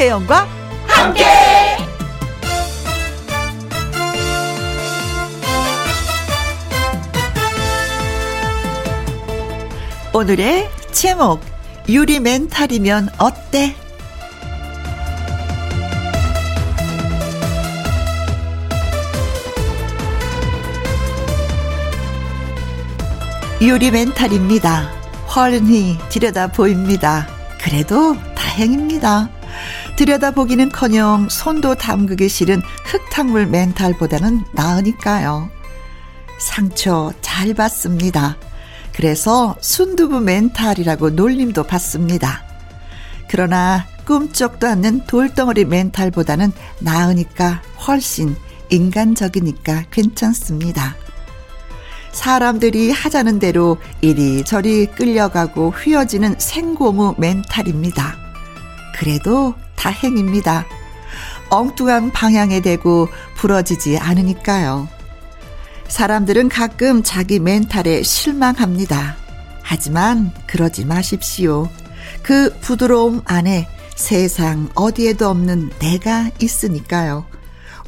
김혜영과 함께. 오늘의 제목 유리 멘탈이면 어때? 유리 멘탈입니다. 훤히 들여다 보입니다. 그래도 다행입니다. 들여다보기는커녕 손도 담그기 싫은 흙탕물 멘탈보다는 나으니까요. 상처 잘 받습니다. 그래서 순두부 멘탈이라고 놀림도 받습니다. 그러나 꿈쩍도 않는 돌덩어리 멘탈보다는 나으니까 훨씬 인간적이니까 괜찮습니다. 사람들이 하자는 대로 이리저리 끌려가고 휘어지는 생고무 멘탈입니다. 그래도 다행입니다. 엉뚱한 방향에 대고 부러지지 않으니까요. 사람들은 가끔 자기 멘탈에 실망합니다. 하지만 그러지 마십시오. 그 부드러움 안에 세상 어디에도 없는 내가 있으니까요.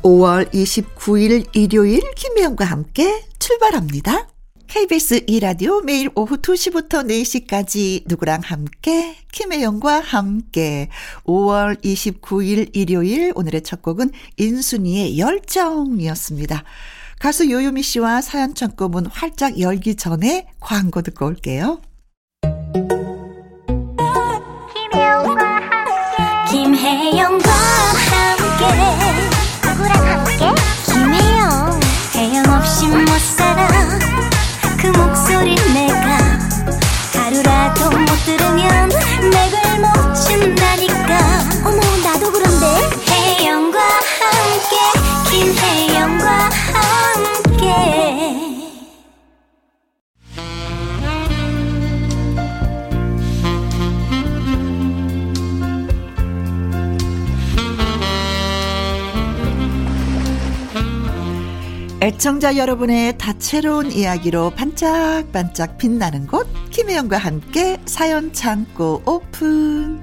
5월 29일 일요일 김혜영과 함께 출발합니다. KBS 2라디오 매일 오후 2시부터 4시까지 누구랑 함께 김혜영과 함께 5월 29일 일요일 오늘의 첫 곡은 인순이의 열정이었습니다. 가수 요요미 씨와 사연 창고문 활짝 열기 전에 광고 듣고 올게요. 애청자 여러분의 다채로운 이야기로 반짝반짝 빛나는 곳 김혜영과 함께 사연 창고 오픈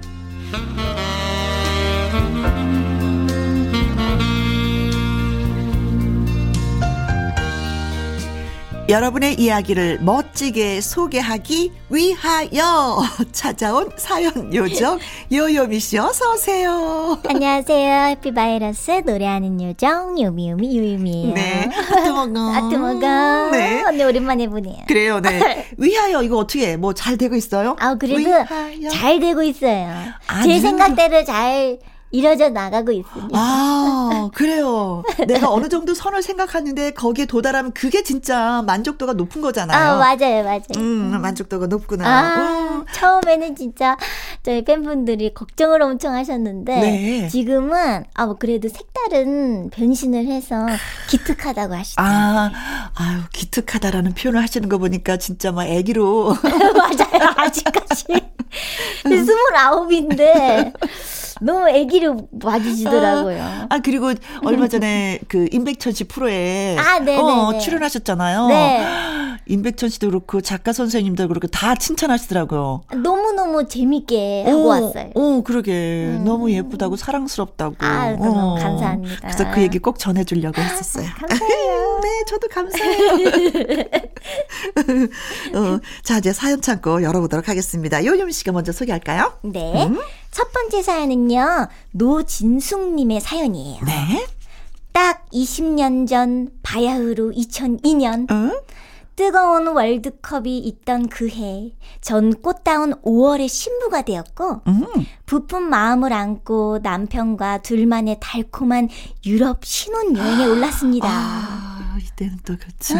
여러분의 이야기를 멋지게 소개하기 위하여 찾아온 사연 요정 요요미 씨 어서 오세요. 안녕하세요. happy 바이러스 노래하는 요정 요미요미 요요미예요. 네. 하트 먹어. 하트 먹어. 네. 언니 오랜만에 보네요. 그래요. 네. 위하여 이거 어떻게 뭐 잘 되고 있어요? 아 그래도 위하여. 잘 되고 있어요. 아, 제 생각대로 잘 이뤄져 나가고 있습니다. 아, 그래요. 내가 어느 정도 선을 생각하는데 거기에 도달하면 그게 진짜 만족도가 높은 거잖아요. 아, 맞아요, 맞아요. 음, 만족도가 높구나. 아, 처음에는 진짜 저희 팬분들이 걱정을 엄청 하셨는데 네. 지금은 아, 뭐 그래도 색다른 변신을 해서 기특하다고 하시더라고요. 아, 아유, 기특하다라는 표현을 하시는 거 보니까 진짜 막 애기로. 맞아요, 아직까지. 스물아홉인데 너무 애기로 봐주시더라고요. 아, 아, 그리고 얼마 전에 그 임백천 씨 프로에 아, 네, 어, 출연하셨잖아요. 네. 임백천 씨도 그렇고 작가 선생님도 그렇고 다 칭찬하시더라고요. 너무 너무 재밌게 하고 오, 왔어요. 오, 그러게 음. 너무 예쁘다고 사랑스럽다고. 아, 너무 어. 감사합니다. 그래서 그 얘기 꼭 전해주려고 했었어요. 감사해요. 네, 저도 감사해요. 어, 자, 이제 사연 창고 열어보도록 하겠습니다. 요요미 씨가 먼저 소개할까요? 네. 음? 첫 번째 사연은요, 노진숙님의 사연이에요. 네. 딱 20년 전 바야흐로 2002년 응? 뜨거운 월드컵이 있던 그 해, 전 꽃다운 5월의 신부가 되었고, 음. 부푼 마음을 안고 남편과 둘만의 달콤한 유럽 신혼여행에 올랐습니다. 아, 이때는 또 그렇지.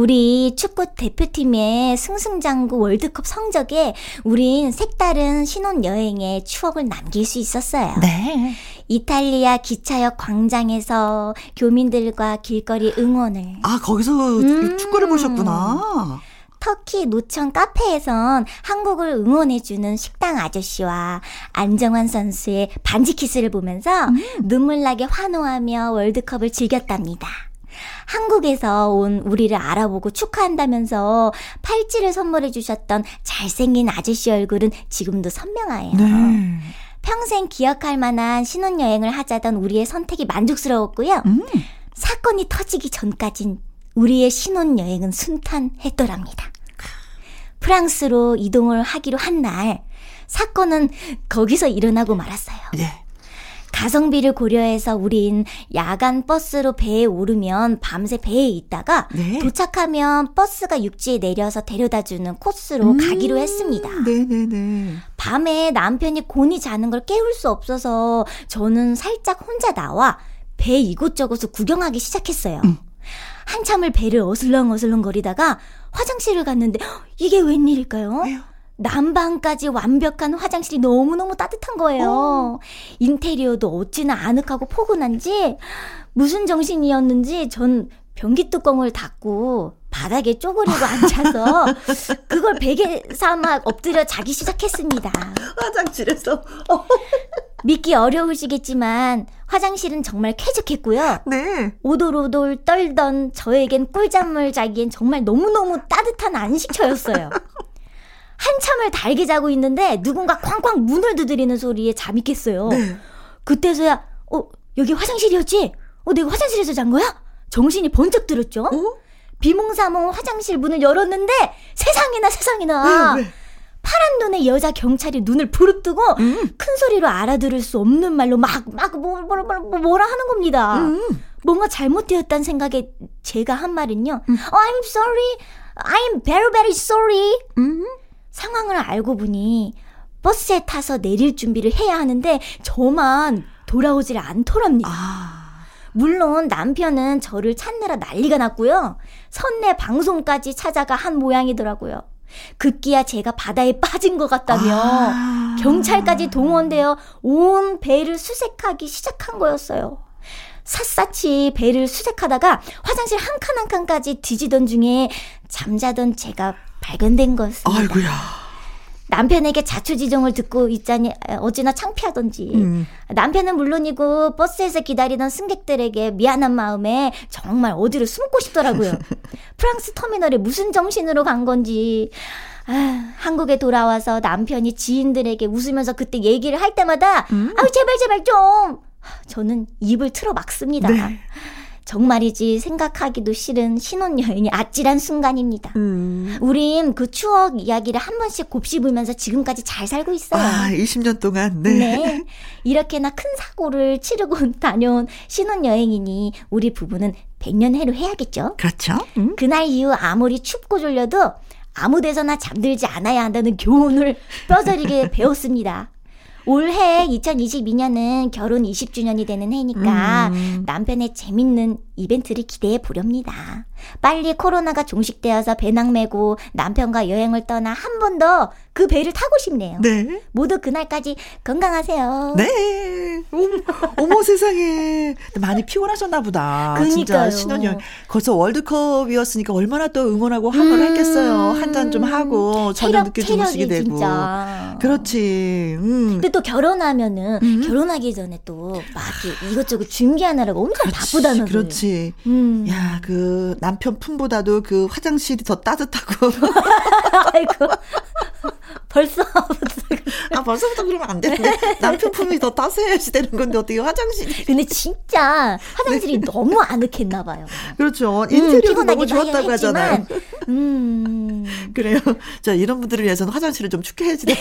우리 축구 대표팀의 승승장구 월드컵 성적에 우린 색다른 신혼여행의 추억을 남길 수 있었어요. 네. 이탈리아 기차역 광장에서 교민들과 길거리 응원을. 아, 거기서 음. 축구를 보셨구나. 터키 노천 카페에선 한국을 응원해주는 식당 아저씨와 안정환 선수의 반지 키스를 보면서 음. 눈물나게 환호하며 월드컵을 즐겼답니다. 한국에서 온 우리를 알아보고 축하한다면서 팔찌를 선물해 주셨던 잘생긴 아저씨 얼굴은 지금도 선명해요. 네. 평생 기억할 만한 신혼여행을 하자던 우리의 선택이 만족스러웠고요. 음. 사건이 터지기 전까진 우리의 신혼여행은 순탄했더랍니다. 프랑스로 이동을 하기로 한 날, 사건은 거기서 일어나고 말았어요. 네. 가성비를 고려해서 우린 야간 버스로 배에 오르면 밤새 배에 있다가 네. 도착하면 버스가 육지에 내려서 데려다주는 코스로 음, 가기로 했습니다. 네네네. 밤에 남편이 곤히 자는 걸 깨울 수 없어서 저는 살짝 혼자 나와 배 이곳저곳을 구경하기 시작했어요. 음. 한참을 배를 어슬렁어슬렁 거리다가 화장실을 갔는데 이게 웬일일까요? 왜요? 난방까지 완벽한 화장실이 너무너무 따뜻한 거예요. 오. 어. 인테리어도 어찌나 아늑하고 포근한지 무슨 정신이었는지 전 변기 뚜껑을 닫고 바닥에 쪼그리고 앉아서 그걸 베개 삼아 엎드려 자기 시작했습니다. 화장실에서 믿기 어려우시겠지만 화장실은 정말 쾌적했고요. 네. 오돌오돌 떨던 저에겐 꿀잠을 자기엔 정말 너무너무 따뜻한 안식처였어요. 한참을 달게 자고 있는데 누군가 쾅쾅 문을 두드리는 소리에 잠이 깼어요. 네. 그때서야 어 여기 화장실이었지? 어 내가 화장실에서 잔 거야? 정신이 번쩍 들었죠. 어? 비몽사몽 화장실 문을 열었는데 세상에나 세상에나 왜, 왜? 파란 눈의 여자 경찰이 눈을 부릅뜨고 음. 큰 소리로 알아들을 수 없는 말로 막막 뭐, 뭐, 뭐, 뭐라 하는 겁니다. 음. 뭔가 잘못되었다는 생각에 제가 한 말은요. 음. Oh, I'm sorry. I'm very very sorry. 음. 상황을 알고 보니 버스에 타서 내릴 준비를 해야 하는데 저만 돌아오질 않더랍니다. 아. 물론 남편은 저를 찾느라 난리가 났고요. 선내 방송까지 찾아가 한 모양이더라고요. 급기야 제가 바다에 빠진 것 같다며 아. 경찰까지 동원되어 온 배를 수색하기 시작한 거였어요. 샅샅이 배를 수색하다가 화장실 한 칸 한 칸까지 뒤지던 중에 잠자던 제가 발견된 것입니다. 아이고야. 남편에게 자초지종을 듣고 있자니 어찌나 창피하던지 음. 남편은 물론이고 버스에서 기다리던 승객들에게 미안한 마음에 정말 어디로 숨고 싶더라고요. 프랑스 터미널에 무슨 정신으로 간 건지 아, 한국에 돌아와서 남편이 지인들에게 웃으면서 그때 얘기를 할 때마다 음. 아유 제발 제발 좀 저는 입을 틀어 막습니다. 네. 정말이지 생각하기도 싫은 신혼여행이 아찔한 순간입니다. 음. 우린 그 추억 이야기를 한 번씩 곱씹으면서 지금까지 잘 살고 있어요. 아, 20년 동안, 네. 네. 이렇게나 큰 사고를 치르고 다녀온 신혼여행이니 우리 부부는 100년 해로 해야겠죠? 그렇죠. 음. 그날 이후 아무리 춥고 졸려도 아무 데서나 잠들지 않아야 한다는 교훈을 뼈저리게 배웠습니다. 올해 2022년은 결혼 20주년이 되는 해니까 음. 남편의 재밌는 이벤트를 기대해 보렵니다. 빨리 코로나가 종식되어서 배낭 메고 남편과 여행을 떠나 한 번 더 그 배를 타고 싶네요. 네. 모두 그날까지 건강하세요. 네. 어머, 어머 세상에. 많이 피곤하셨나 보다. 그러니까요. 진짜 신혼여행. 거기서 월드컵이었으니까 얼마나 또 응원하고 한번 음. 했겠어요. 한 잔 좀 하고 저녁 늦게 주무시게 되고. 진짜. 그렇지. 음. 근데 또 결혼하면은 음. 결혼하기 전에 또막 이것저것 준비하느라고 엄청 그렇지, 바쁘다는 그렇지. 음. 야, 그 남편 품보다도 그 화장실이 더 따뜻하고. 아이고. 벌써 아 벌써부터 그러면 안 되는데 남편 품이 더 따스해야지 되는 건데 어떻게 화장실이 근데 진짜 화장실이 네. 너무 아늑했나 봐요. 그렇죠. 인테리어도 음, 너무 좋았다고 하잖아요. 음. 그래요. 자 이런 분들을 위해서는 화장실을 좀 춥게 해야지 돼요.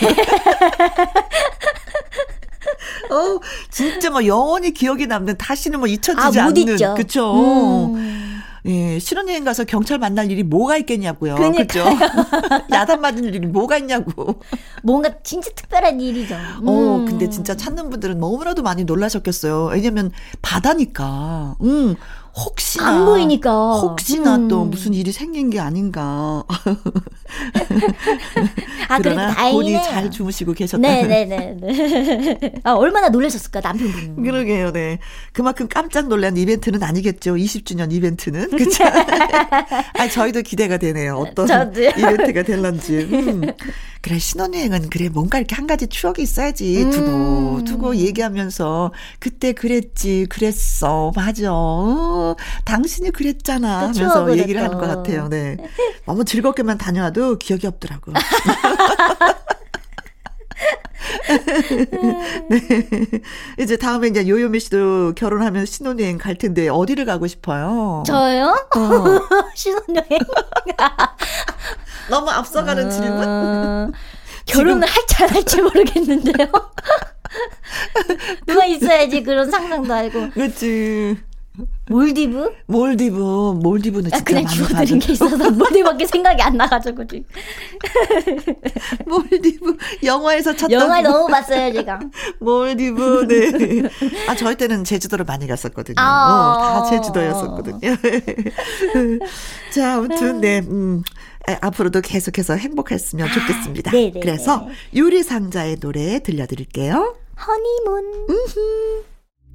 어, 진짜 뭐 영원히 기억에 남는 다시는 뭐 잊혀지지 아, 않는 그쵸. 음. 예, 신혼여행 가서 경찰 만날 일이 뭐가 있겠냐고요. 그죠? 야단 맞은 일이 뭐가 있냐고. 뭔가 진짜 특별한 일이죠. 어, 음. 어, 근데 진짜 찾는 분들은 너무나도 많이 놀라셨겠어요. 왜냐면 바다니까. 음. 혹시나 안 보이니까 혹시나 음. 또 무슨 일이 생긴 게 아닌가. 아, 그러나 본이 잘 주무시고 계셨다. 네네네. 아, 얼마나 놀라셨을까 남편분. 그러게요, 네. 그만큼 깜짝 놀란 이벤트는 아니겠죠. 20주년 이벤트는 그렇죠. 아, 저희도 기대가 되네요. 어떤 저도요. 이벤트가 될런지. 음. 그래 신혼여행은 그래 뭔가 이렇게 한 가지 추억이 있어야지 음. 두고 두고 얘기하면서 그때 그랬지 그랬어 맞아 어, 당신이 그랬잖아 하면서 얘기를 하는 것 같아요. 네 너무 즐겁게만 다녀와도 기억이 없더라고. 네. 이제 다음에 이제 요요미 씨도 결혼하면 신혼여행 갈 텐데 어디를 가고 싶어요? 저요? 어. 신혼여행? 너무 앞서가는 어... 질문? 결혼을 할지 안 할지 모르겠는데요. 누가 있어야지 그런 상상도 알고. 그렇지. 몰디브? 몰디브, 몰디브는 진짜 그냥 죽어드린 게 있어서 몰디브밖에 생각이 안 나가지고 지금. 몰디브 영화에서 찾던. 영화 너무 봤어요 제가. 몰디브, 네. 아 저희 때는 제주도를 많이 갔었거든요. 아~ 어, 다 제주도였었거든요. 자, 아무튼 네, 음. 앞으로도 계속해서 행복했으면 아, 좋겠습니다. 아, 그래서 유리 상자의 노래 들려드릴게요. 허니문. 음흠.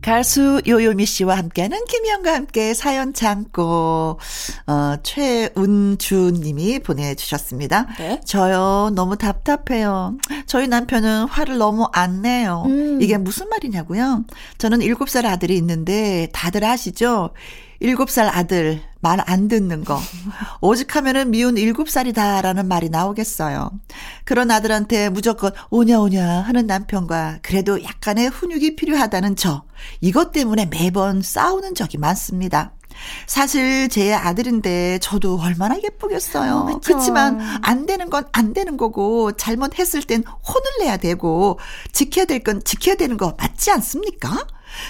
가수 요요미 씨와 함께하는 김희영과 함께 사연 창고, 어, 최운주 님이 보내주셨습니다. 네? 저요, 너무 답답해요. 저희 남편은 화를 너무 안 내요. 음. 이게 무슨 말이냐고요? 저는 7살 아들이 있는데 다들 아시죠? 7살 아들 말 안 듣는 거. 오직 하면은 미운 7살이다라는 말이 나오겠어요. 그런 아들한테 무조건 오냐 오냐 하는 남편과 그래도 약간의 훈육이 필요하다는 저. 이것 때문에 매번 싸우는 적이 많습니다. 사실 제 아들인데 저도 얼마나 예쁘겠어요. 어, 그렇지만 안 되는 건 안 되는 거고 잘못했을 땐 혼을 내야 되고 지켜야 될 건 지켜야 되는 거 맞지 않습니까?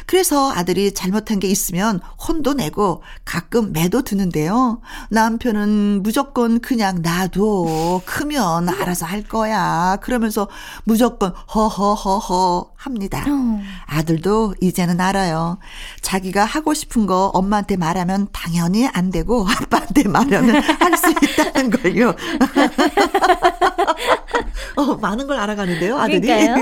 그래서 아들이 잘못한 게 있으면 혼도 내고 가끔 매도 드는데요. 남편은 무조건 그냥 놔둬. 크면 알아서 할 거야. 그러면서 무조건 허허허허 합니다. 어. 아들도 이제는 알아요. 자기가 하고 싶은 거 엄마한테 말하면 당연히 안 되고 아빠한테 말하면 할 수 있다는 걸요. 어, 많은 걸 알아가는데요, 아들이. 네.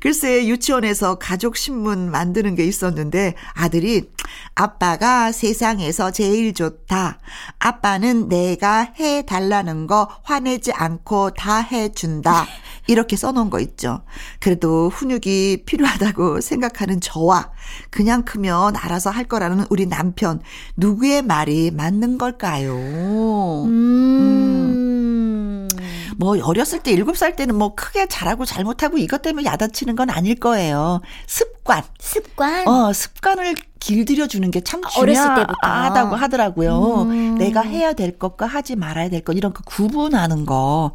글쎄 유치원에서 가족 신문 만드는 게 있었는데 아들이 아빠가 세상에서 제일 좋다. 아빠는 내가 해 달라는 거 화내지 않고 다 해준다. 이렇게 써놓은 거 있죠. 그래도 훈육이 필요하다고 생각하는 저와 그냥 크면 알아서 할 거라는 우리 남편 누구의 말이 맞는 걸까요? 음. 음. 뭐 어렸을 때 일곱 살 때는 뭐 크게 잘하고 잘못하고 이것 때문에 야단치는 건 아닐 거예요. 습관. 습관. 어, 습관을 길들여 주는 게 참 중요하다고 하더라고요. 음. 내가 해야 될 것과 하지 말아야 될 것 이런 거 구분하는 거.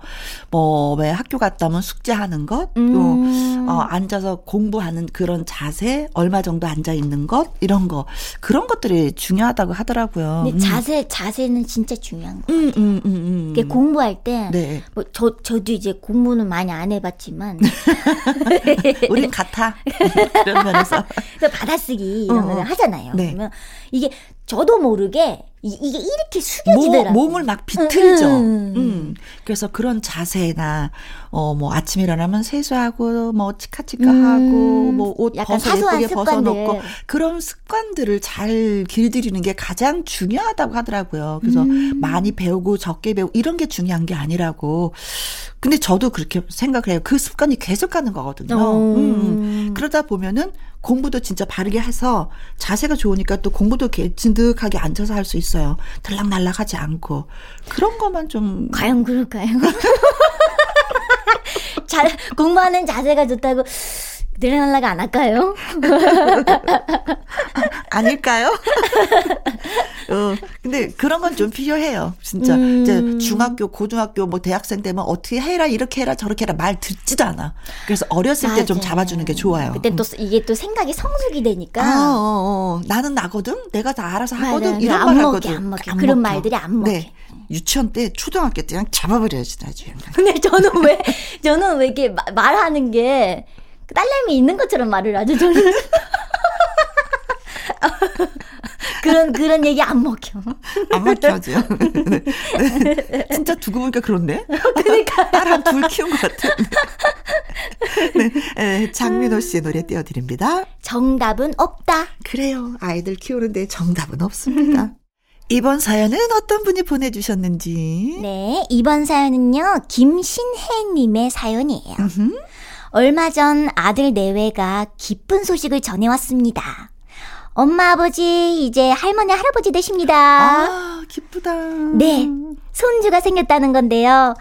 뭐 왜 학교 갔다 오면 숙제하는 것, 또 음. 어, 앉아서 공부하는 그런 자세, 얼마 정도 앉아 있는 것 이런 거 그런 것들이 중요하다고 하더라고요. 근데 음. 자세 자세는 진짜 중요한 거 음, 같아요. 음, 음, 음, 공부할 때, 네. 뭐 저 저도 이제 공부는 많이 안 해봤지만, 우린 같아 그런 면에서 받아쓰기 이런 어, 거 어. 하잖아요. 네. 그러면 이게 저도 모르게 이, 게 이렇게 숙여지더라고요. 몸을 막 비틀죠. 음. 음. 그래서 그런 자세나 어 뭐 아침 일어나면 세수하고 뭐 치카치카하고 음. 뭐옷 벗어 예쁘게 벗어놓고 그런 습관들을 잘 길들이는 게 가장 중요하다고 하더라고요. 그래서 음. 많이 배우고 적게 배우고 이런 게 중요한 게 아니라고. 근데 저도 그렇게 생각을 해요. 그 습관이 계속 가는 거거든요. 음. 음. 그러다 보면은 공부도 진짜 바르게 해서 자세가 좋으니까 또 공부도 진득하게 앉아서 할 수 있어요. 들락날락 하지 않고. 그런 것만 좀. 과연 그럴까요? 잘, 공부하는 자세가 좋다고. 들락날락 안 할까요? 아닐까요? 어, 근데 그런 건 좀 필요해요. 진짜. 음. 이제 중학교, 고등학교, 뭐 대학생 되면 어떻게 해라, 이렇게 해라, 저렇게 해라 말 듣지도 않아. 그래서 어렸을 때 좀 잡아주는 게 좋아요. 그때 또 이게 또 생각이 성숙이 되니까. 아, 어, 어. 나는 나거든? 내가 다 알아서 하거든? 맞아. 이런 말 먹게, 하거든. 안 먹게. 안 그런 먹혀. 말들이 안 먹게. 네. 유치원 때, 초등학교 때 그냥 잡아버려야지, 나중에. 근데 저는 왜, 저는 왜 이렇게 말하는 게 딸내미 있는 것처럼 말을 하죠, 저는. 그런 그런 얘기 안 먹혀. 안 먹혀죠. 네. 진짜 두고 보니까 그렇네. 그러니까 딸한 둘 키운 것 같은. 네, 네, 장민호 씨의 노래 띄워드립니다. 정답은 없다. 그래요. 아이들 키우는데 정답은 없습니다. 이번 사연은 어떤 분이 보내주셨는지. 네, 이번 사연은요, 김신혜님의 사연이에요. 얼마 전 아들 내외가 기쁜 소식을 전해왔습니다. 엄마 아버지 이제 할머니 할아버지 되십니다. 아 기쁘다. 네 손주가 생겼다는 건데요.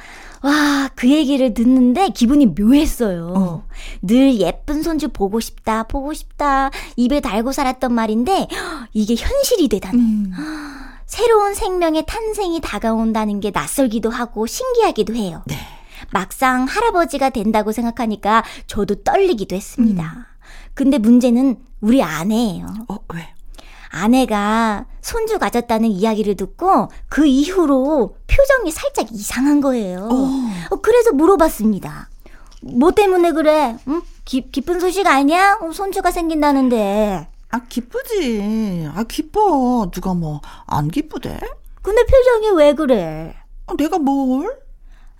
와, 그 얘기를 듣는데 기분이 묘했어요. 어. 늘 예쁜 손주 보고 싶다, 보고 싶다, 입에 달고 살았던 말인데, 이게 현실이 되다니. 음. 새로운 생명의 탄생이 다가온다는 게 낯설기도 하고 신기하기도 해요. 네. 막상 할아버지가 된다고 생각하니까 저도 떨리기도 했습니다. 음. 근데 문제는 우리 아내예요. 어, 왜? 아내가 손주 가졌다는 이야기를 듣고 그 이후로 표정이 살짝 이상한 거예요. 어. 어, 그래서 물어봤습니다. 뭐 때문에 그래? 응? 기, 기쁜 소식 아니야? 어, 손주가 생긴다는데. 아, 기쁘지. 아, 기뻐. 누가 뭐, 안 기쁘대? 근데 표정이 왜 그래? 아, 내가 뭘?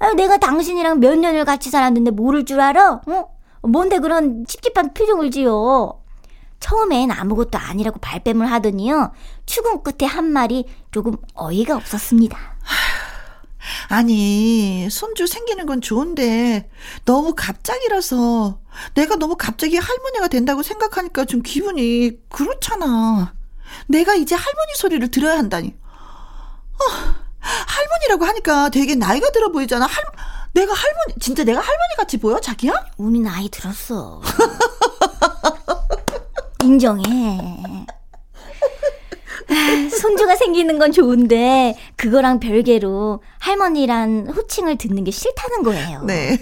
아, 내가 당신이랑 몇 년을 같이 살았는데 모를 줄 알아? 어? 뭔데 그런 찝찝한 표정을 지어? 처음엔 아무것도 아니라고 발뺌을 하더니요. 추궁 끝에 한 말이 조금 어이가 없었습니다. 아니, 손주 생기는 건 좋은데 너무 갑자기라서 내가 너무 갑자기 할머니가 된다고 생각하니까 좀 기분이 그렇잖아. 내가 이제 할머니 소리를 들어야 한다니. 어, 할머니라고 하니까 되게 나이가 들어 보이잖아. 할, 내가 할머니, 진짜 내가 할머니 같이 보여, 자기야? 우리 나이 들었어. 인정해. 손주가 생기는 건 좋은데 그거랑 별개로 할머니란 호칭을 듣는 게 싫다는 거예요. 네.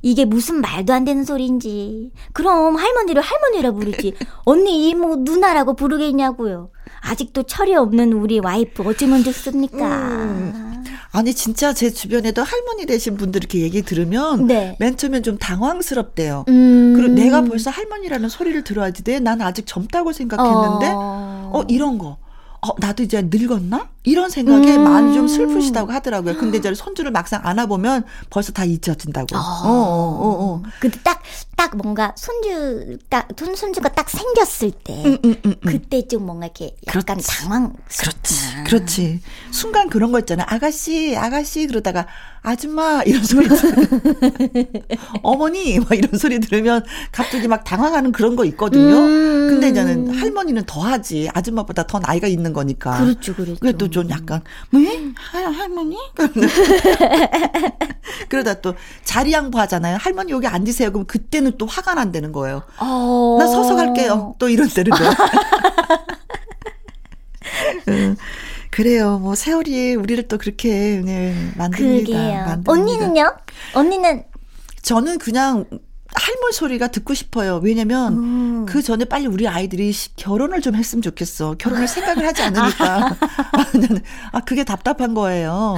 이게 무슨 말도 안 되는 소리인지. 그럼 할머니를 할머니라 부르지. 언니, 이모, 누나라고 부르겠냐고요. 아직도 철이 없는 우리 와이프 어쩌면 좋습니까? 음. 아니 진짜 제 주변에도 할머니 되신 분들 이렇게 얘기 들으면 네. 맨 처음엔 좀 당황스럽대요. 음. 그리고 내가 벌써 할머니라는 소리를 들어야지 돼. 난 아직 젊다고 생각했는데 어, 어 이런 거. 어, 나도 이제 늙었나? 이런 생각에 음. 많이 좀 슬프시다고 하더라고요. 근데 이제 손주를 막상 안아보면 벌써 다 잊혀진다고. 어, 어, 어, 어. 근데 딱, 딱 뭔가 손주, 딱, 손주가 딱 생겼을 때. 음, 음, 음, 음. 그때 좀 뭔가 이렇게 약간 그렇지. 당황. 그렇지. 그렇지. 순간 그런 거 있잖아. 아가씨, 아가씨 그러다가 아줌마 이런 소리 어머니 막 이런 소리 들으면 갑자기 막 당황하는 그런 거 있거든요. 음. 근데 이제는 할머니는 더 하지. 아줌마보다 더 나이가 있는 거니까. 그렇죠, 그렇죠. 그게 또좀 약간 왜? 할, 할머니? 그러다 또 자리 양보하잖아요. 할머니 여기 앉으세요. 그럼 그때는 또 화가 난다는 거예요. 어. 나 서서 갈게요. 또 이런 데는 거예요. 음. 그래요. 뭐 세월이 우리를 또 그렇게 네, 만듭니다. 만듭니다. 언니는요? 언니는 저는 그냥 할머니 소리가 듣고 싶어요. 왜냐면 음. 그 전에 빨리 우리 아이들이 결혼을 좀 했으면 좋겠어. 결혼을 생각을 하지 않으니까. 아, 그게 답답한 거예요.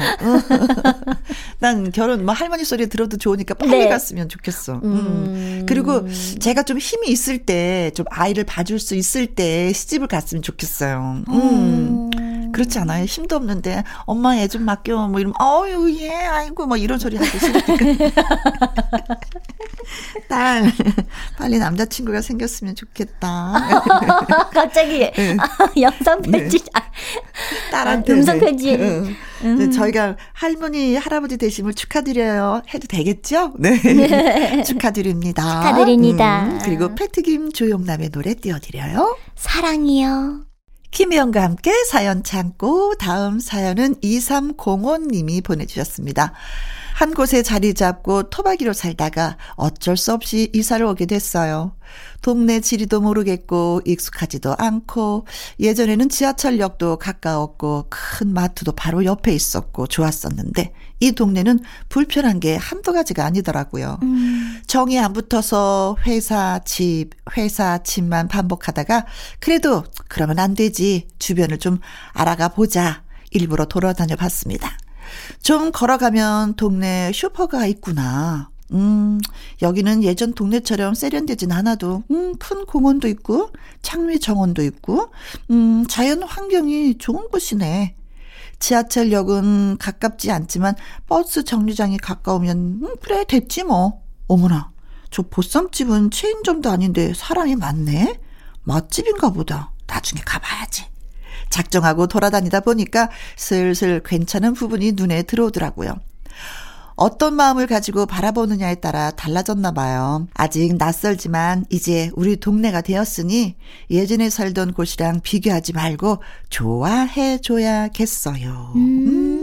난 결혼 뭐 할머니 소리 들어도 좋으니까 빨리 네. 갔으면 좋겠어. 음. 음. 그리고 제가 좀 힘이 있을 때 좀 아이를 봐줄 수 있을 때 시집을 갔으면 좋겠어요. 음. 음. 그렇지 않아요? 힘도 없는데 엄마 애 좀 맡겨 뭐 이러면 어유 예 아이고 뭐 이런 소리 하기 싫으니까. 딸, 빨리 남자친구가 생겼으면 좋겠다. 갑자기 네. 아, 영상 편지, 네. 아, 딸한테 음성 편지. 네. 음. 저희가 할머니, 할아버지 되심을 축하드려요. 해도 되겠죠? 네. 네. 축하드립니다. 축하드립니다. 음, 그리고 패트김 조용남의 노래 띄워드려요. 사랑이요. 김혜영과 함께 사연 참고 다음 사연은 2305님이 보내주셨습니다. 한 곳에 자리 잡고 토박이로 살다가 어쩔 수 없이 이사를 오게 됐어요. 동네 지리도 모르겠고 익숙하지도 않고 예전에는 지하철역도 가까웠고 큰 마트도 바로 옆에 있었고 좋았었는데 이 동네는 불편한 게 한두 가지가 아니더라고요. 음. 정이 안 붙어서 회사 집 회사 집만 반복하다가 그래도 그러면 안 되지 주변을 좀 알아가 보자 일부러 돌아다녀 봤습니다. 좀 걸어가면 동네 슈퍼가 있구나. 음, 여기는 예전 동네처럼 세련되진 않아도, 음, 큰 공원도 있고, 창리 정원도 있고, 음, 자연 환경이 좋은 곳이네. 지하철역은 가깝지 않지만 버스 정류장이 가까우면, 음, 그래, 됐지 뭐. 어머나, 저 보쌈집은 체인점도 아닌데 사람이 많네? 맛집인가 보다. 나중에 가봐야지. 작정하고 돌아다니다 보니까 슬슬 괜찮은 부분이 눈에 들어오더라고요. 어떤 마음을 가지고 바라보느냐에 따라 달라졌나 봐요. 아직 낯설지만 이제 우리 동네가 되었으니 예전에 살던 곳이랑 비교하지 말고 좋아해 줘야겠어요. 음.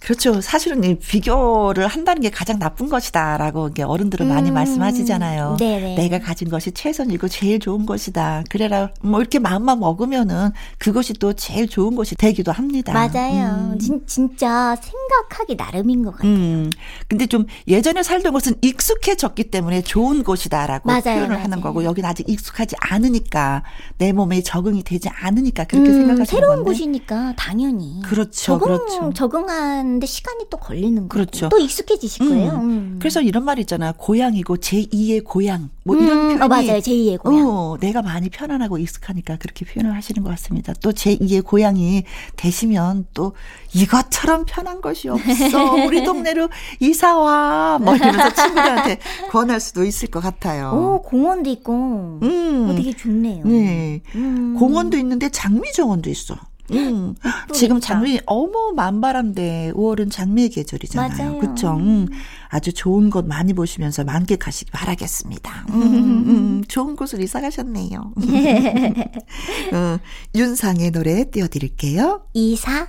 음. 그렇죠. 사실은 이 비교를 한다는 게 가장 나쁜 것이다라고 이게 어른들은 음, 많이 말씀하시잖아요. 네네. 내가 가진 것이 최선이고 제일 좋은 것이다. 그래라 뭐 이렇게 마음만 먹으면은 그것이 또 제일 좋은 것이 되기도 합니다. 맞아요. 음. 진, 진짜 생각하기 나름인 것 같아요. 음. 근데 좀 예전에 살던 곳은 익숙해졌기 때문에 좋은 곳이다라고 맞아요, 표현을 맞아요. 하는 거고 여기는 아직 익숙하지 않으니까 내 몸에 적응이 되지 않으니까 그렇게 음, 생각하시는 새로운 건데. 곳이니까 당연히 그렇죠, 적응, 그렇죠. 적응 하는데 시간이 또 걸리는 그렇죠. 거고 또 익숙해지실 음. 거예요. 음. 그래서 이런 말 있잖아. 고향이고 제2의 고향. 뭐 이런 음, 표현이 어, 맞아요. 제2의 고향. 어, 내가 많이 편안하고 익숙하니까 그렇게 표현을 하시는 것 같습니다. 또 제2의 고향이 되시면 또 이것처럼 편한 것이 없어. 우리 동네로 이사 와. 뭐 이러면서 친구들한테 권할 수도 있을 것 같아요. 오, 공원도 있고. 음. 어, 되게 좋네요. 네. 음. 공원도 있는데 장미정원도 있어. 음. 지금 장미 어머 만바람데 5월은 장미의 계절이잖아요. 그렇죠. 음. 아주 좋은 곳 많이 보시면서 만끽하시기 바라겠습니다. 음, 음, 좋은 곳을 이사 가셨네요. 어, 윤상의 노래 띄워드릴게요. 이사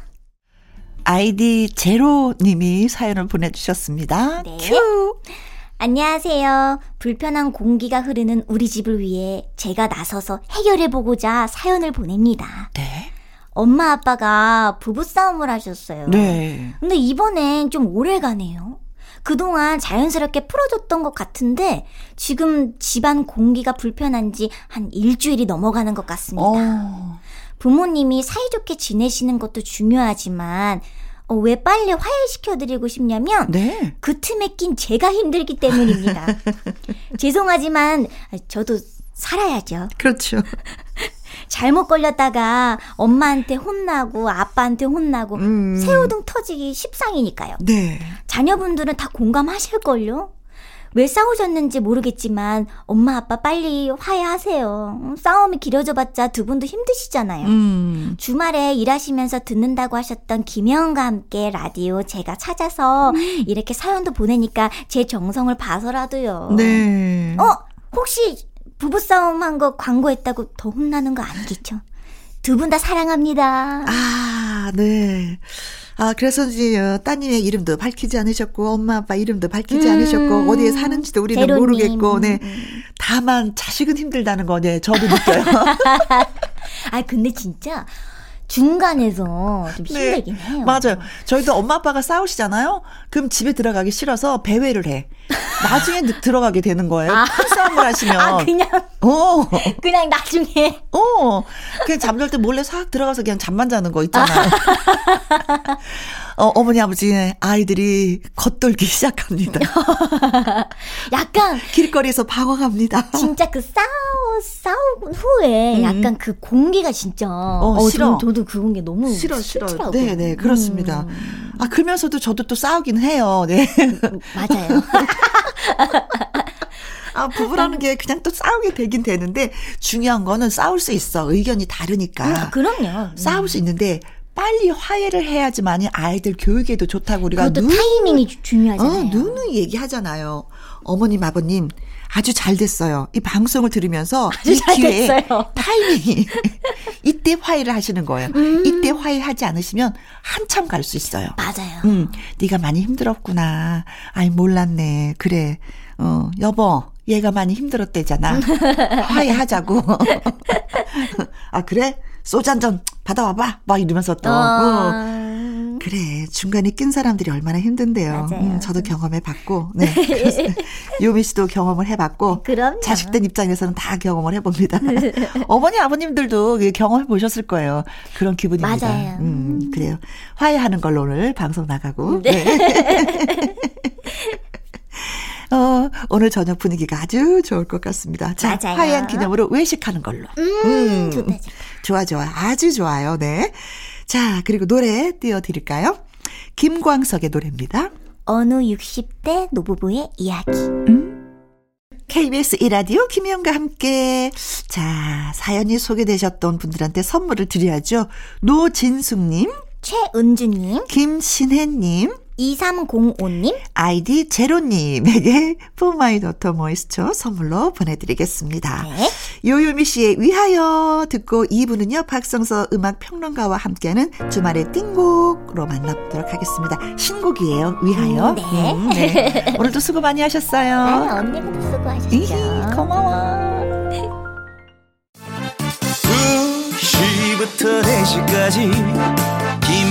아이디 제로님이 사연을 보내주셨습니다. 네. 큐. 안녕하세요. 불편한 공기가 흐르는 우리 집을 위해 제가 나서서 해결해보고자 사연을 보냅니다. 네. 엄마 아빠가 부부싸움을 하셨어요. 네. 근데 이번엔 좀 오래 가네요. 그동안 자연스럽게 풀어줬던 것 같은데 지금 집안 공기가 불편한 지 한 일주일이 넘어가는 것 같습니다. 어. 부모님이 사이좋게 지내시는 것도 중요하지만 어, 왜 빨리 화해시켜드리고 싶냐면 네. 그 틈에 낀 제가 힘들기 때문입니다. 죄송하지만 저도 살아야죠. 그렇죠. 잘못 걸렸다가 엄마한테 혼나고 아빠한테 혼나고 음. 새우등 터지기 십상이니까요. 네. 자녀분들은 다 공감하실걸요? 왜 싸우셨는지 모르겠지만 엄마 아빠 빨리 화해하세요. 싸움이 길어져 봤자 두 분도 힘드시잖아요. 음. 주말에 일하시면서 듣는다고 하셨던 김혜원과 함께 라디오 제가 찾아서 음. 이렇게 사연도 보내니까 제 정성을 봐서라도요. 네. 어, 혹시 부부싸움 한 거 광고했다고 더 혼나는 거 아니겠죠? 두 분 다 사랑합니다. 아, 네. 아, 그래서 이제 어, 따님의 이름도 밝히지 않으셨고, 엄마 아빠 이름도 밝히지 음, 않으셨고, 어디에 사는지도 우리는 제로님. 모르겠고, 네. 음. 다만 자식은 힘들다는 거, 네, 저도 느껴요. 아, 근데 진짜 중간에서 좀 네. 힘들긴 네, 해요. 맞아요. 저희도 엄마 아빠가 싸우시잖아요. 그럼 집에 들어가기 싫어서 배회를 해. 나중에 들어가게 되는 거예요. 아. 큰 싸움을 하시면. 아, 그냥. 어. 그냥 나중에. 어. 그냥 잠잘 때 몰래 싹 들어가서 그냥 잠만 자는 거 있잖아요. 어, 어머니 아버지 아이들이 겉돌기 시작합니다. 약간 길거리에서 방황합니다. 진짜 그 싸우 싸우고 후에 음. 약간 그 공기가 진짜 어, 어 싫어. 저, 도 그 공기 너무 싫어 싫어. 네, 네, 그렇습니다. 음. 아, 그러면서도 저도 또 싸우긴 해요. 네. 맞아요. 아, 부부라는 게 그냥 또 싸우게 되긴 되는데 중요한 거는 싸울 수 있어. 의견이 다르니까. 음, 그럼요. 싸울 수 있는데 빨리 화해를 해야지만이 아이들 교육에도 좋다고 우리가 누누, 타이밍이 중요하잖아요. 어, 누누 얘기하잖아요. 어머님, 아버님 아주 잘 됐어요. 이 방송을 들으면서 이 기회에 됐어요. 타이밍이 이때 화해를 하시는 거예요. 음. 이때 화해하지 않으시면 한참 갈 수 있어요. 맞아요. 음, 네가 많이 힘들었구나. 아이 몰랐네. 그래. 어, 여보, 얘가 많이 힘들었대잖아. 화해하자고. 아, 그래? 소주 한 잔 받아와봐. 막 이러면서 또. 어. 어. 그래. 중간에 낀 사람들이 얼마나 힘든데요. 음, 저도 경험해 봤고. 네. 요미 씨도 경험을 해 봤고. 그럼 자식된 입장에서는 다 경험을 해 봅니다. 어머니, 아버님들도 경험해 보셨을 거예요. 그런 기분입니다. 맞아요. 음, 그래요. 화해하는 걸로 오늘 방송 나가고. 네. 네. 어, 오늘 저녁 분위기가 아주 좋을 것 같습니다. 자, 맞아요. 화해한 기념으로 외식하는 걸로. 음, 음. 좋다, 좋다. 좋아, 좋아. 아주 좋아요. 네. 자, 그리고 노래 띄워드릴까요? 김광석의 노래입니다. 어느 60대 노부부의 이야기. 음? KBS 이라디오 김희영과 함께 자 사연이 소개되셨던 분들한테 선물을 드려야죠. 노진숙님, 최은주님, 김신혜님, 2305님, 아이디 제로님에게 For My Daughter Moisture 선물로 보내드리겠습니다. 네. 요요미 씨의 위하여 듣고 2부는요, 박성서 음악 평론가와 함께하는 주말의 띵곡으로 만나보도록 하겠습니다. 신곡이에요, 위하여. 음, 네. 음, 네. 오늘도 수고 많이 하셨어요. 아, 언니도 수고하셨죠. 이 고마워. 2시부터 4시까지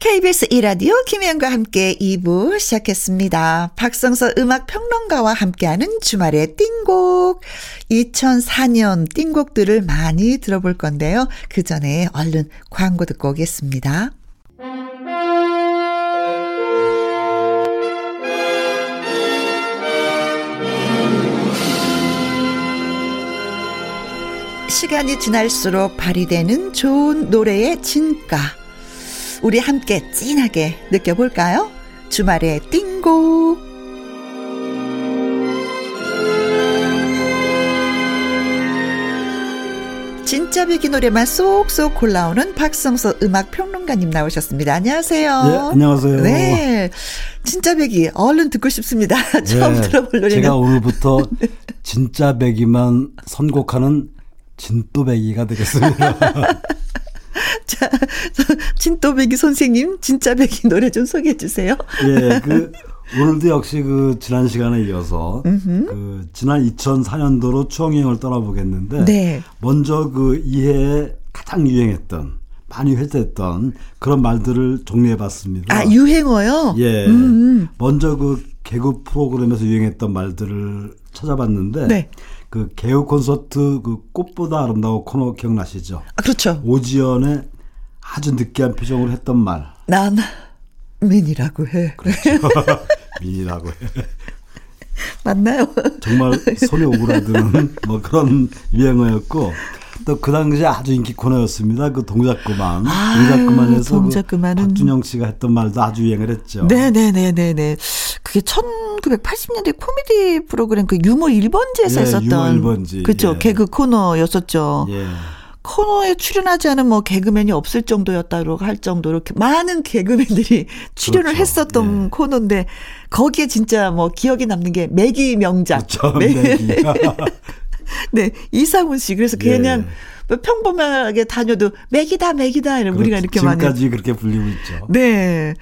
KBS 이라디오 김혜영과 함께 2부 시작했습니다. 박성서 음악 평론가와 함께하는 주말의 띵곡. 2004년 띵곡들을 많이 들어볼 건데요. 그 전에 얼른 광고 듣고 오겠습니다. 시간이 지날수록 발휘되는 좋은 노래의 진가. 우리 함께 찐하게 느껴볼까요? 주말의 띵곡. 진짜 배기 노래만 쏙쏙 골라오는 박성서 음악 평론가님 나오셨습니다. 안녕하세요. 네, 안녕하세요. 네. 진짜 배기 얼른 듣고 싶습니다. 처음 네, 들어볼 노래는. 제가 오늘부터 진짜 배기만 선곡하는 진또배기가 되겠습니다. 자, 진또배기 선생님, 진짜배기 노래 좀 소개해 주세요. 예, 그, 오늘도 역시 그 지난 시간에 이어서 그 지난 2004년도로 추억여행을 떠나보겠는데 네. 먼저 그 이해에 가장 유행했던 많이 회자했던 그런 말들을 정리해봤습니다. 아 유행어요? 예. 음음. 먼저 그 개그 프로그램에서 유행했던 말들을 찾아봤는데 네. 그 개그 콘서트 그 꽃보다 아름다운 코너 기억나시죠? 아, 그렇죠. 오지연의 아주 느끼한 표정으로 했던 말. 난 민이라고 해. 그렇죠. 민이라고 해. 맞나요? 정말 손에 오그라드는 뭐 그런 유행어였고 또 그 당시에 아주 인기 코너였습니다. 그 동작 그만. 동작 그만에서 동작 그만은 그 박준영 씨가 했던 말도 아주 유행을 했죠. 네네네네네. 그게 1980년대 코미디 프로그램 그 유머 1번지에서 예, 했었던 유머 1번지. 그렇죠. 예. 개그 코너였었죠. 예. 코너에 출연하지 않은 뭐 개그맨이 없을 정도였다고 할 정도로 많은 개그맨들이 출연을 그렇죠. 했었던 예. 코너인데 거기에 진짜 뭐 기억에 남는 게 매기 명작. 그렇죠. 매기. 네, 이상훈 씨. 그래서 예. 그냥 뭐 평범하게 다녀도 맥이다, 맥이다. 이런 그렇죠. 우리가 이렇게 많이. 지금까지 그렇게 불리고 있죠. 네.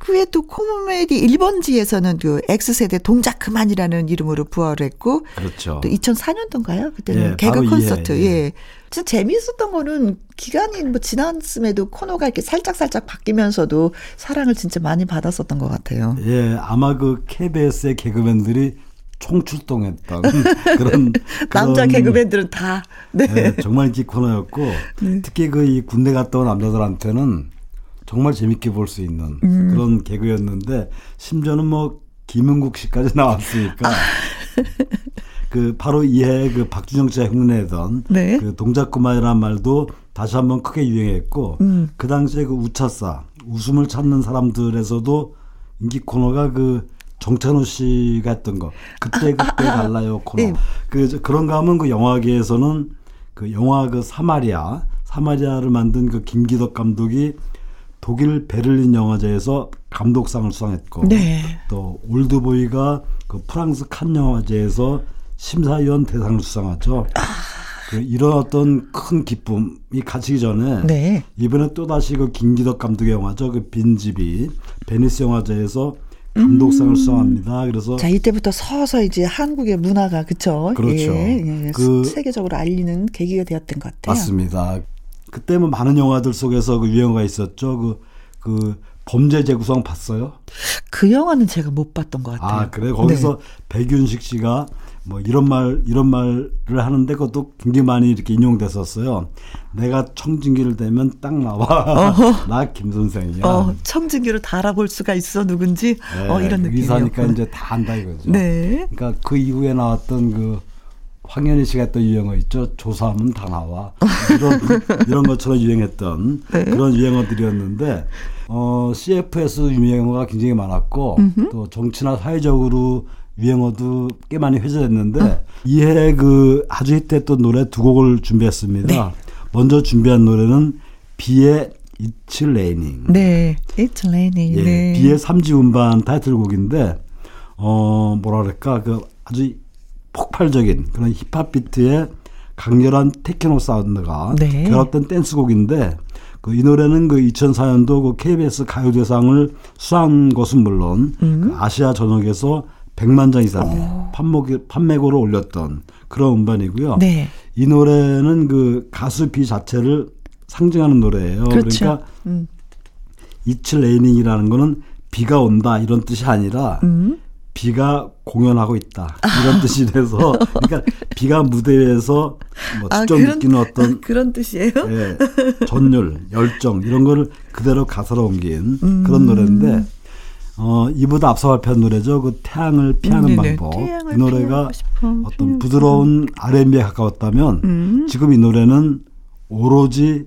그 외에 또 코미디 1번지에서는 그 X세대 동작 그만이라는 이름으로 부활을 했고. 그렇죠. 또 2004년도인가요? 그때는 예, 개그 콘서트. 예. 예. 진짜 재미있었던 거는 기간이 뭐 지났음에도 코너가 이렇게 살짝살짝 바뀌면서도 사랑을 진짜 많이 받았었던 것 같아요. 예, 아마 그 KBS의 개그맨들이 총출동했던 그런 남자 개그맨들은 다 네. 네 정말 인기 코너였고 네. 특히 그 이 군대 갔다 온 남자들한테는 정말 재밌게 볼 수 있는 음. 그런 개그였는데 심지어는 뭐 김은국 씨까지 나왔으니까 아. 그 바로 이해 그 박준영 씨가 흉내내던 네. 그 동작구만이라는 말도 다시 한번 크게 유행했고 음. 그 당시에 그 우차싸 웃음을 찾는 사람들에서도 인기 코너가 그 정찬호 씨가 했던 거 그때 그때 아, 아, 아, 달라요 코너 네. 그 그런 가 하면 그 영화계에서는 그 영화 그 사마리아 사마리아를 만든 그 김기덕 감독이 독일 베를린 영화제에서 감독상을 수상했고 네. 또 올드보이가 그 프랑스 칸 영화제에서 심사위원 대상을 수상하죠. 아. 그 이런 어떤 큰 기쁨이 가시기 전에 네. 이번에 또 다시 그 김기덕 감독의 영화죠. 그 빈집이 베니스 영화제에서 감독상을 음. 수상합니다. 그래서 자 이때부터 서서 이제 한국의 문화가 그쵸? 그렇죠. 예, 예, 그 세계적으로 알리는 계기가 되었던 것 같아요. 맞습니다. 그때 뭐 많은 영화들 속에서 그 유행어가 있었죠. 그, 그 범죄 재구성 봤어요? 그 영화는 제가 못 봤던 것 같아요. 아 그래 거기서 네. 백윤식 씨가 뭐 이런 말 이런 말을 하는데 그것도 굉장히 많이 이렇게 인용됐었어요. 내가 청진기를 대면 딱 나와. 나 김 선생이야. 어, 청진기를 다 알아볼 수가 있어 누군지. 네, 어, 이런 느낌. 의사니까 이제 다 안다 이거죠. 네. 그러니까 그 이후에 나왔던 그 황현희 씨가 했던 유행어 있죠. 조사하면 다 나와. 이런 이런 것처럼 유행했던 네. 그런 유행어들이었는데 어, CFS 유행어가 굉장히 많았고 음흠. 또 정치나 사회적으로 유행어도 꽤 많이 회자됐는데 어. 이해 그 아주 히트했던 노래 두 곡을 준비했습니다. 네. 먼저 준비한 노래는 비의 It's Raining. 네, It's Raining. 예, 네. 비의 3지 음반 타이틀곡인데 어 뭐라 그럴까 그 아주 폭발적인 그런 힙합 비트의 강렬한 테크노 사운드가 네. 결합된 댄스곡인데 그 이 노래는 그 2004년도 그 KBS 가요대상을 수상한 것은 물론 음. 그 아시아 전역에서 100만 장 이상의 어. 판매고, 판매고를 올렸던 그런 음반이고요. 네. 이 노래는 그 가수 비 자체를 상징하는 노래예요. 그렇죠. 그러니까 음. 이츠 레이닝이라는 거는 비가 온다 이런 뜻이 아니라 음. 비가 공연하고 있다 이런 아. 뜻이 돼서 그러니까 비가 무대에서 뭐 아, 직접 아, 느끼는 어떤 그런 뜻이에요? 예, 전율, 열정 이런 거를 그대로 가사로 옮긴 음. 그런 노래인데 어, 이보다 앞서 발표한 노래죠. 그 태양을 피하는 음, 방법. 이 노래가 어떤 부드러운 R&B에 가까웠다면 음. 지금 이 노래는 오로지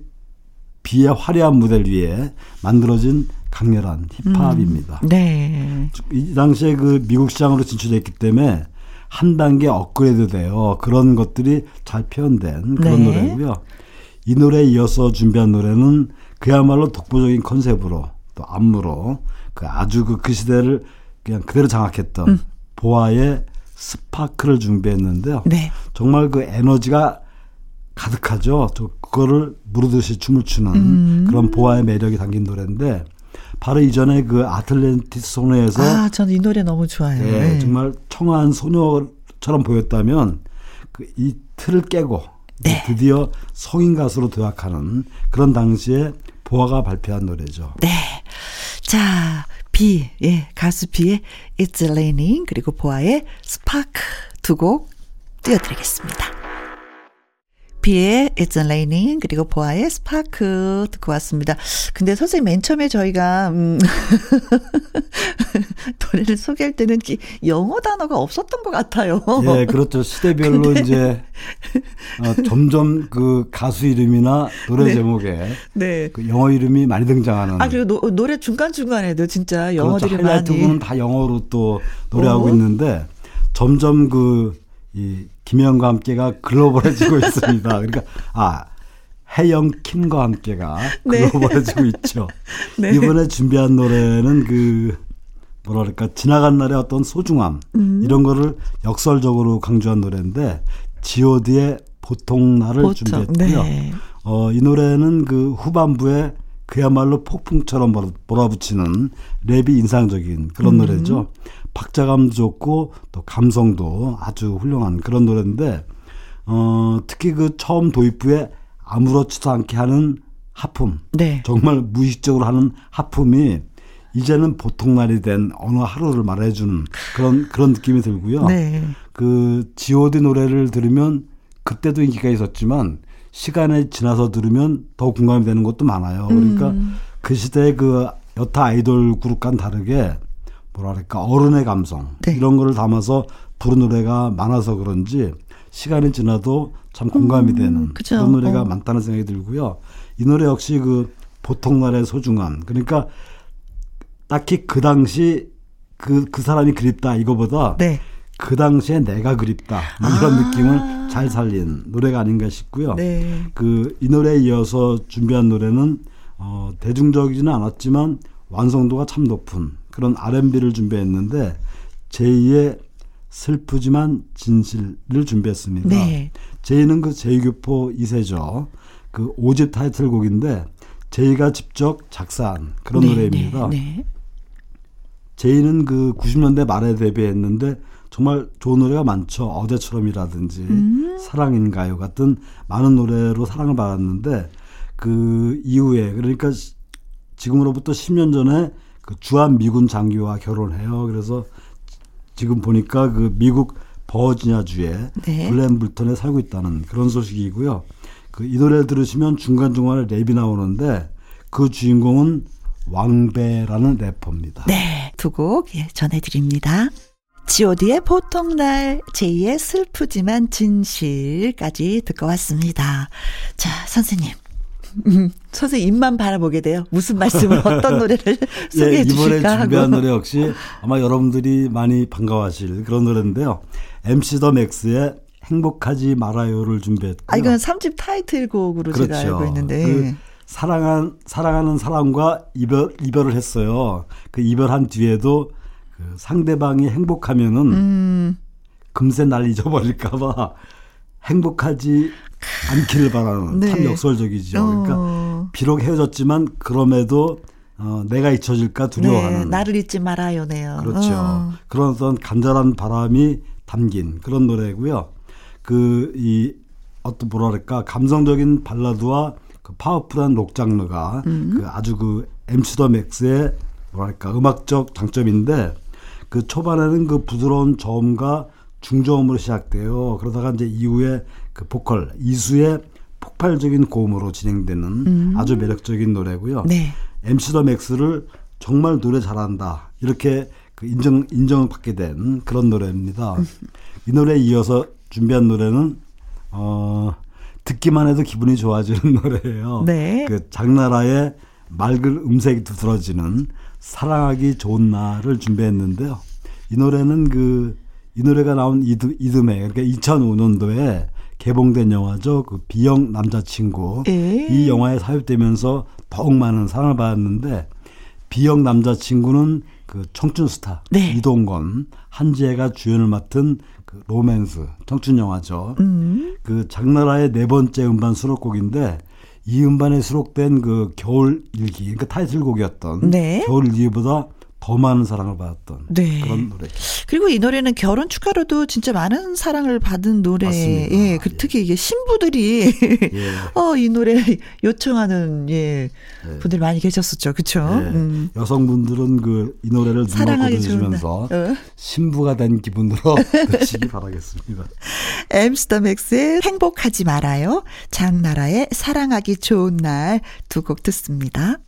비의 화려한 무대를 위해 만들어진 강렬한 힙합입니다. 음. 네. 이 당시에 그 미국 시장으로 진출했기 때문에 한 단계 업그레이드 돼요. 그런 것들이 잘 표현된 그런 네. 노래고요. 이 노래에 이어서 준비한 노래는 그야말로 독보적인 컨셉으로 또 안무로 그 아주 그, 그 시대를 그냥 그대로 장악했던 음. 보아의 스파크를 준비했는데요. 네. 정말 그 에너지가 가득하죠. 저 그거를 무르듯이 춤을 추는 음. 그런 보아의 매력이 담긴 노래인데 바로 이전에 그 아틀랜티스 소녀에서 아, 저는 이 노래 너무 좋아요. 네, 네. 정말 청아한 소녀처럼 보였다면 그 이 틀을 깨고 네. 드디어 성인 가수로 도약하는 그런 당시에 보아가 발표한 노래죠. 네. 자, 비, 예, 가수 비의 It's Raining 그리고 보아의 스파크 두곡 띄워드리겠습니다. 비의 It's Raining 그리고 보아의 스파크 듣고 왔습니다. 근데 선생님 맨 처음에 저희가 음 노래를 소개할 때는 영어 단어가 없었던 것 같아요. 예, 그렇죠. 시대별로 이제 어, 점점 그 가수 이름이나 노래 네. 제목에 네. 그 영어 이름이 많이 등장하는. 아 그리고 노, 노래 중간 중간에도 진짜 영어들이 그렇죠. 많이. 부분은 다 영어로 또 노래하고 어? 있는데 점점 그 이 김혜영과 함께가 글로벌해지고 있습니다. 그러니까 아 해영 킴과 함께가 네. 글로벌해지고 네. 있죠. 네. 이번에 준비한 노래는 그 뭐랄까 지나간 날의 어떤 소중함 음. 이런 거를 역설적으로 강조한 노래인데 G.O.D의 보통 날을 보통, 준비했고요. 네. 어, 이 노래는 그 후반부에 그야말로 폭풍처럼 몰아붙이는 랩이 인상적인 그런 음. 노래죠. 박자감도 좋고 또 감성도 아주 훌륭한 그런 노래인데 어 특히 그 처음 도입부에 아무렇지도 않게 하는 하품 네. 정말 무의식적으로 하는 하품이 이제는 보통 날이 된 어느 하루를 말해주는 그런 그런 느낌이 들고요. 네. 그 G.O.D 노래를 들으면 그때도 인기가 있었지만 시간이 지나서 들으면 더 공감이 되는 것도 많아요. 그러니까 음. 그 시대의 그 여타 아이돌 그룹과는 다르게 뭐랄까 어른의 감성 네. 이런 거를 담아서 부른 노래가 많아서 그런지 시간이 지나도 참 공감이 음, 되는 그쵸. 그런 노래가 어. 많다는 생각이 들고요. 이 노래 역시 그 보통 날의 소중함 그러니까 딱히 그 당시 그, 그 사람이 그립다 이거보다 네. 그 당시에 내가 그립다 뭐 이런 아. 느낌을 잘 살린 노래가 아닌가 싶고요. 네. 그이 노래에 이어서 준비한 노래는 어, 대중적이지는 않았지만 완성도가 참 높은 그런 R&B를 준비했는데 제2의 슬프지만 진실을 준비했습니다. 네. 제2는 그 제이교포 2세죠. 그 5집 타이틀곡인데 제이가 직접 작사한 그런 네, 노래입니다. 네, 네. 제이는 그 90년대 말에 데뷔했는데 정말 좋은 노래가 많죠. 어제처럼이라든지 음. 사랑인가요 같은 많은 노래로 사랑을 받았는데 그 이후에 그러니까 지금으로부터 10년 전에 그 주한 미군 장교와 결혼해요. 그래서 지금 보니까 그 미국 버지니아주에 네. 블렌블턴에 살고 있다는 그런 소식이고요. 그 이 노래를 들으시면 중간 중간에 랩이 나오는데 그 주인공은 왕배라는 래퍼입니다. 네, 두곡 예, 전해드립니다. god의 보통 날, 제2의 슬프지만 진실까지 듣고 왔습니다. 자, 선생님. 음, 선생님 입만 바라보게 돼요. 무슨 말씀을 어떤 노래를 소개해 예, 주실까 이번에 준비한 노래 역시 아마 여러분들이 많이 반가워하실 그런 노래인데요. MC 더 맥스의 행복하지 말아요를 준비했고요. 아 이건 3집 타이틀곡으로 그렇죠. 제가 알고 있는데. 그 사랑한 사랑하는 사람과 이별 이별을 했어요. 그 이별한 뒤에도 그 상대방이 행복하면은 음. 금세 날 잊어버릴까봐 행복하지 않기를 바라는 네. 참 역설적이죠. 그러니까 어. 비록 헤어졌지만 그럼에도 어, 내가 잊혀질까 두려워하는 네, 나를 잊지 말아요네요. 그렇죠. 어. 그런 어떤 간절한 바람이 담긴 그런 노래고요. 그 이 어떤 뭐랄까 감성적인 발라드와 그 파워풀한 록 장르가 음. 그 아주 그 MC 더 맥스의 뭐랄까 음악적 장점인데 그 초반에는 그 부드러운 저음과 중저음으로 시작돼요. 그러다가 이제 이후에 그 보컬 이수의 폭발적인 고음으로 진행되는 음. 아주 매력적인 노래고요. 네. MC 더 맥스를 정말 노래 잘한다 이렇게 그 인정 인정을 받게 된 그런 노래입니다. 음. 이 노래에 이어서 준비한 노래는 어 듣기만 해도 기분이 좋아지는 노래예요. 네. 그 장나라의 맑은 음색이 두드러지는 사랑하기 좋은 날을 준비했는데요. 이 노래는 그, 이 노래가 나온 이듬, 이듬해, 그러니까 2005년도에 개봉된 영화죠. 그 비영 남자친구. 에? 이 영화에 사용되면서 더욱 많은 사랑을 받았는데, 비영 남자친구는 그 청춘 스타 네. 이동건 한지혜가 주연을 맡은 그 로맨스 청춘 영화죠. 음. 그 장나라의 네 번째 음반 수록곡인데 이 음반에 수록된 그 겨울 일기, 그러니까 타이틀곡이었던 네. 겨울 일기보다 더 많은 사랑을 받았던 네. 그런 노래. 그리고 이 노래는 결혼 축하로도 진짜 많은 사랑을 받은 노래. 맞습니다. 예, 그 특히 이게 신부들이 예. 어, 이 노래 요청하는 예, 예. 분들 많이 계셨었죠. 그렇죠? 예. 음. 여성분들은 그 이 노래를 사랑하게 들으시면서 어. 신부가 된 기분으로 드시기 바라겠습니다. 엠스터맥스의 행복하지 말아요. 장나라의 사랑하기 좋은 날 두 곡 듣습니다.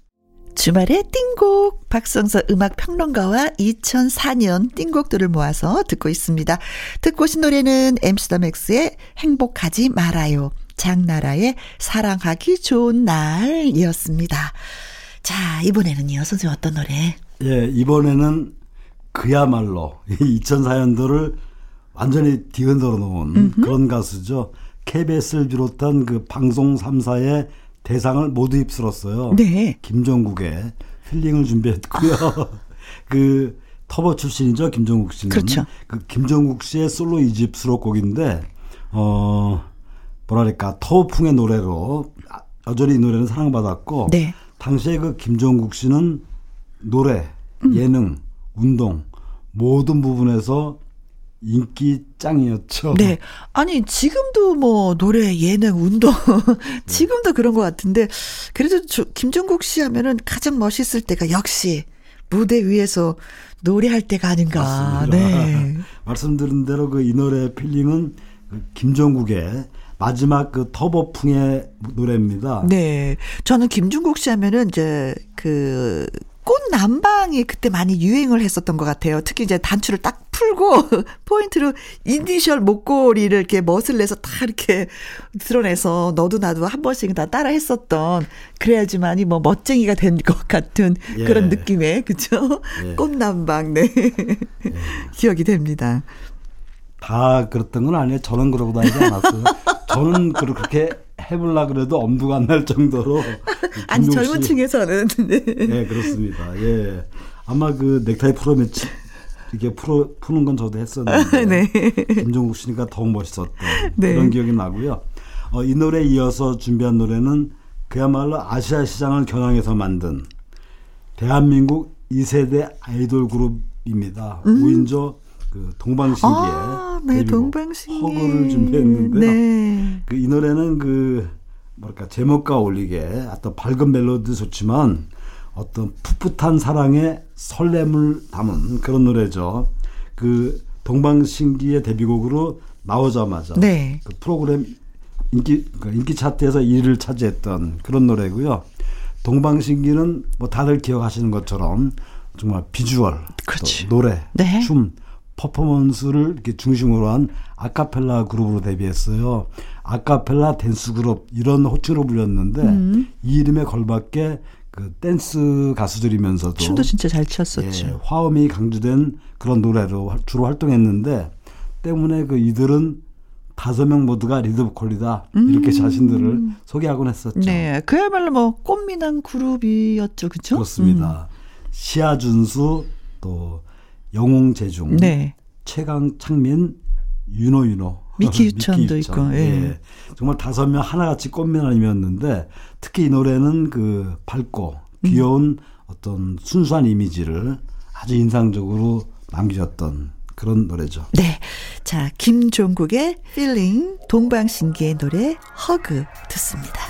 주말의 띵곡 박성서 음악 평론가와 2004년 띵곡들을 모아서 듣고 있습니다. 듣고 오신 노래는 엠스더맥스의 행복하지 말아요. 장나라의 사랑하기 좋은 날이었습니다. 자, 이번에는요. 선생님 어떤 노래? 예, 이번에는 그야말로 2004년도를 완전히 뒤흔들어 놓은 그런 가수죠. KBS를 비롯한 그 방송 3사의 대상을 모두 휩쓸었어요. 네. 김종국의 힐링을 준비했고요. 그 터보 출신이죠, 김종국 씨는. 그렇죠. 그 김종국 씨의 솔로 이집 수록곡인데 어 뭐랄까 터보풍의 노래로 여전히 이 노래는 사랑받았고 네. 당시에 그 김종국 씨는 노래, 음. 예능, 운동 모든 부분에서 인기 짱이었죠. 네. 아니, 지금도 뭐, 노래, 예능, 운동, 지금도 그런 것 같은데, 그래도 저, 김종국 씨 하면은 가장 멋있을 때가 역시 무대 위에서 노래할 때가 아닌가. 맞습니다. 네. 말씀드린 대로 그 이 노래 필링은 그 김종국의 마지막 그 터보풍의 노래입니다. 네. 저는 김종국 씨 하면은 이제 그 꽃남방이 그때 많이 유행을 했었던 것 같아요. 특히 이제 단추를 딱 풀고 포인트로 이니셜 목걸이를 이렇게 멋을 내서 다 이렇게 드러내서 너도 나도 한 번씩 다 따라 했었던 그래야지만이 뭐 멋쟁이가 된 것 같은 예. 그런 느낌의 그죠? 예. 꽃남방 네 예. 기억이 됩니다. 다 그랬던 건 아니에요. 저는 그러고 다니지 않았어요. 저는 그렇게 해볼라 그래도 엄두가 안 날 정도로. 아니 젊은 층에서는. 네. 네. 그렇습니다. 예. 아마 그 넥타이 풀어 매치 이렇게 풀어 푸는 건 저도 했었는데 네. 김종국 씨니까 더욱 멋있었던 네. 그런 기억이 나고요. 어, 이 노래에 이어서 준비한 노래는 그야말로 아시아 시장을 겨냥해서 만든 대한민국 2세대 아이돌 그룹입니다. 음. 5인조 그 동방신기의 아, 네, 동방신기 허그를 준비했는데요. 네. 그 이 노래는 그 뭐랄까 제목과 어울리게 어떤 밝은 멜로디 좋지만 어떤 풋풋한 사랑의 설렘을 담은 그런 노래죠. 그 동방신기의 데뷔곡으로 나오자마자 네. 그 프로그램 인기 그 인기 차트에서 1위를 차지했던 그런 노래고요. 동방신기는 뭐 다들 기억하시는 것처럼 정말 비주얼, 노래, 네. 춤, 퍼포먼스를 이렇게 중심으로 한 아카펠라 그룹으로 데뷔했어요. 아카펠라 댄스 그룹 이런 호칭으로 불렸는데 음. 이 이름에 걸맞게 그 댄스 가수들이면서도 춤도 진짜 잘 췄었죠. 예, 화음이 강조된 그런 노래로 주로 활동했는데 때문에 그 이들은 다섯 명 모두가 리드보컬이다 이렇게 음. 자신들을 소개하곤 했었죠. 네, 그야말로 뭐 꽃미남 그룹이었죠, 그렇죠? 그렇습니다. 음. 시아 준수 또 영웅 재중, 네. 최강 창민, 윤호 윤호, 미키 유천도 미키 있고, 예. 예. 정말 다섯 명 하나같이 꽃미남이었는데 특히 이 노래는 그 밝고 귀여운 음. 어떤 순수한 이미지를 아주 인상적으로 남기셨던 그런 노래죠. 네. 자, 김종국의 Feeling, 동방신기의 노래 허그 듣습니다.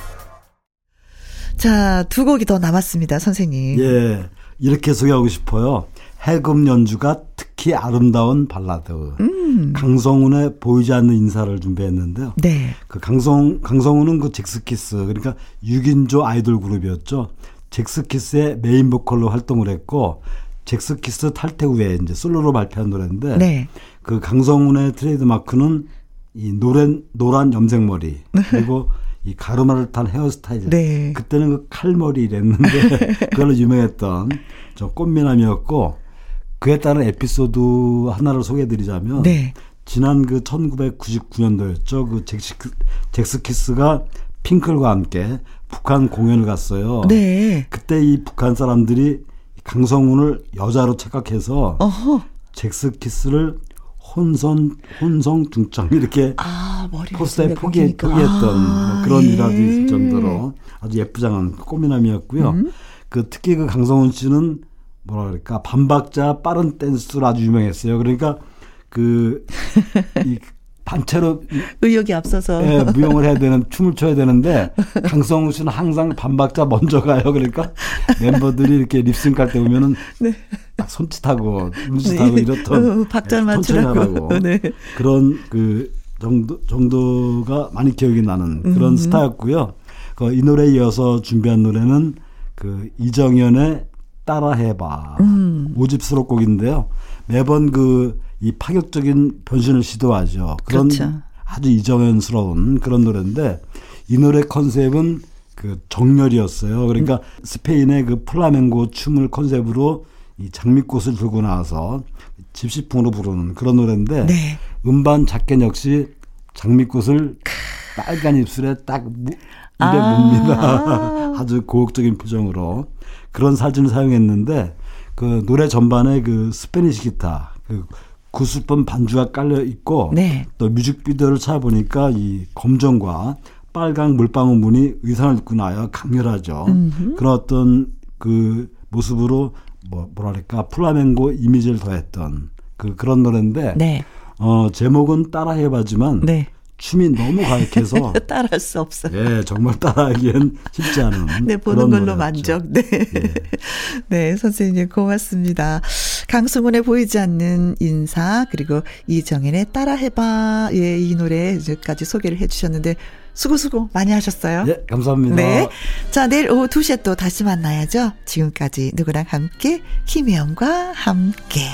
자, 두 곡이 더 남았습니다, 선생님. 예. 이렇게 소개하고 싶어요. 해금 연주가 특히 아름다운 발라드. 음. 강성훈의 보이지 않는 인사를 준비했는데요. 네. 그 강성 강성훈은 그 젝스키스 그러니까 6인조 아이돌 그룹이었죠. 젝스키스의 메인 보컬로 활동을 했고 젝스키스 탈퇴 후에 이제 솔로로 발표한 노래인데 네. 그 강성훈의 트레이드 마크는 이 노란 노란 염색머리 그리고 이 가르마를 탄 헤어스타일. 네. 그때는 그 칼머리랬는데 그걸로 유명했던 저 꽃미남이었고 그에 따른 에피소드 하나를 소개해드리자면 네. 지난 그 1999년도였죠. 그 잭스, 잭스키스가 핑클과 함께 북한 공연을 갔어요. 네. 그때 이 북한 사람들이 강성훈을 여자로 착각해서 어허. 잭스키스를 혼선 혼성 중창 이렇게 아, 포스터에 포기, 포기했던 아, 뭐 그런 예. 일화도 있을 정도로 아주 예쁘장한 꽃미남이었고요. 음. 그 특히 그 강성훈 씨는 뭐라 그럴까 반박자 빠른 댄스로 아주 유명했어요. 그러니까 그이 반체로 의욕이 앞서서 예, 무용을 해야 되는 춤을 춰야 되는데 강성우 씨는 항상 반박자 먼저 가요. 그러니까 멤버들이 이렇게 립싱크 할 때 보면은 네. 딱 손짓하고 눈짓하고 네. 이렇던 어, 박자 맞추라고 네. 그런 그 정도 정도가 많이 기억이 나는 그런 음. 스타였고요. 그 이 노래에 이어서 준비한 노래는 그 이정현의 따라해봐. 음. 5집 수록 곡인데요. 매번 그 이 파격적인 변신을 시도하죠. 그런 그렇죠. 아주 이정현스러운 그런 노래인데 이 노래 컨셉은 그 정렬이었어요. 그러니까 음. 스페인의 그 플라멩고 춤을 컨셉으로 이 장미꽃을 들고 나와서 집시풍으로 부르는 그런 노래인데 네. 음반 작곡 역시 장미꽃을 빨간 입술에 딱 입에 아~ 뭡니다. 아주 고혹적인 표정으로 그런 사진을 사용했는데 그 노래 전반에 그 스페니시 기타 그 구슬번 반주가 깔려 있고 네. 또 뮤직비디오를 찾아보니까 이 검정과 빨강 물방울 무늬 의상을 입고 나야 강렬하죠. 음흠. 그런 어떤 그 모습으로 뭐 뭐랄까 플라멩고 이미지를 더했던 그 그런 노래인데 네. 어 제목은 따라해봐지만 네. 춤이 너무 가혹해서 따라할 수 없어요. 예, 정말 따라하기엔 쉽지 않은. 네, 보는 걸로 노래였죠. 만족. 네. 예. 네, 선생님 고맙습니다. 강승훈의 보이지 않는 인사 그리고 이정현의 따라해봐 예, 이 노래까지 소개를 해주셨는데 수고 수고 많이 하셨어요. 네, 감사합니다. 네. 자, 내일 오후 2 시에 또 다시 만나야죠. 지금까지 누구랑 함께 김혜영과 함께.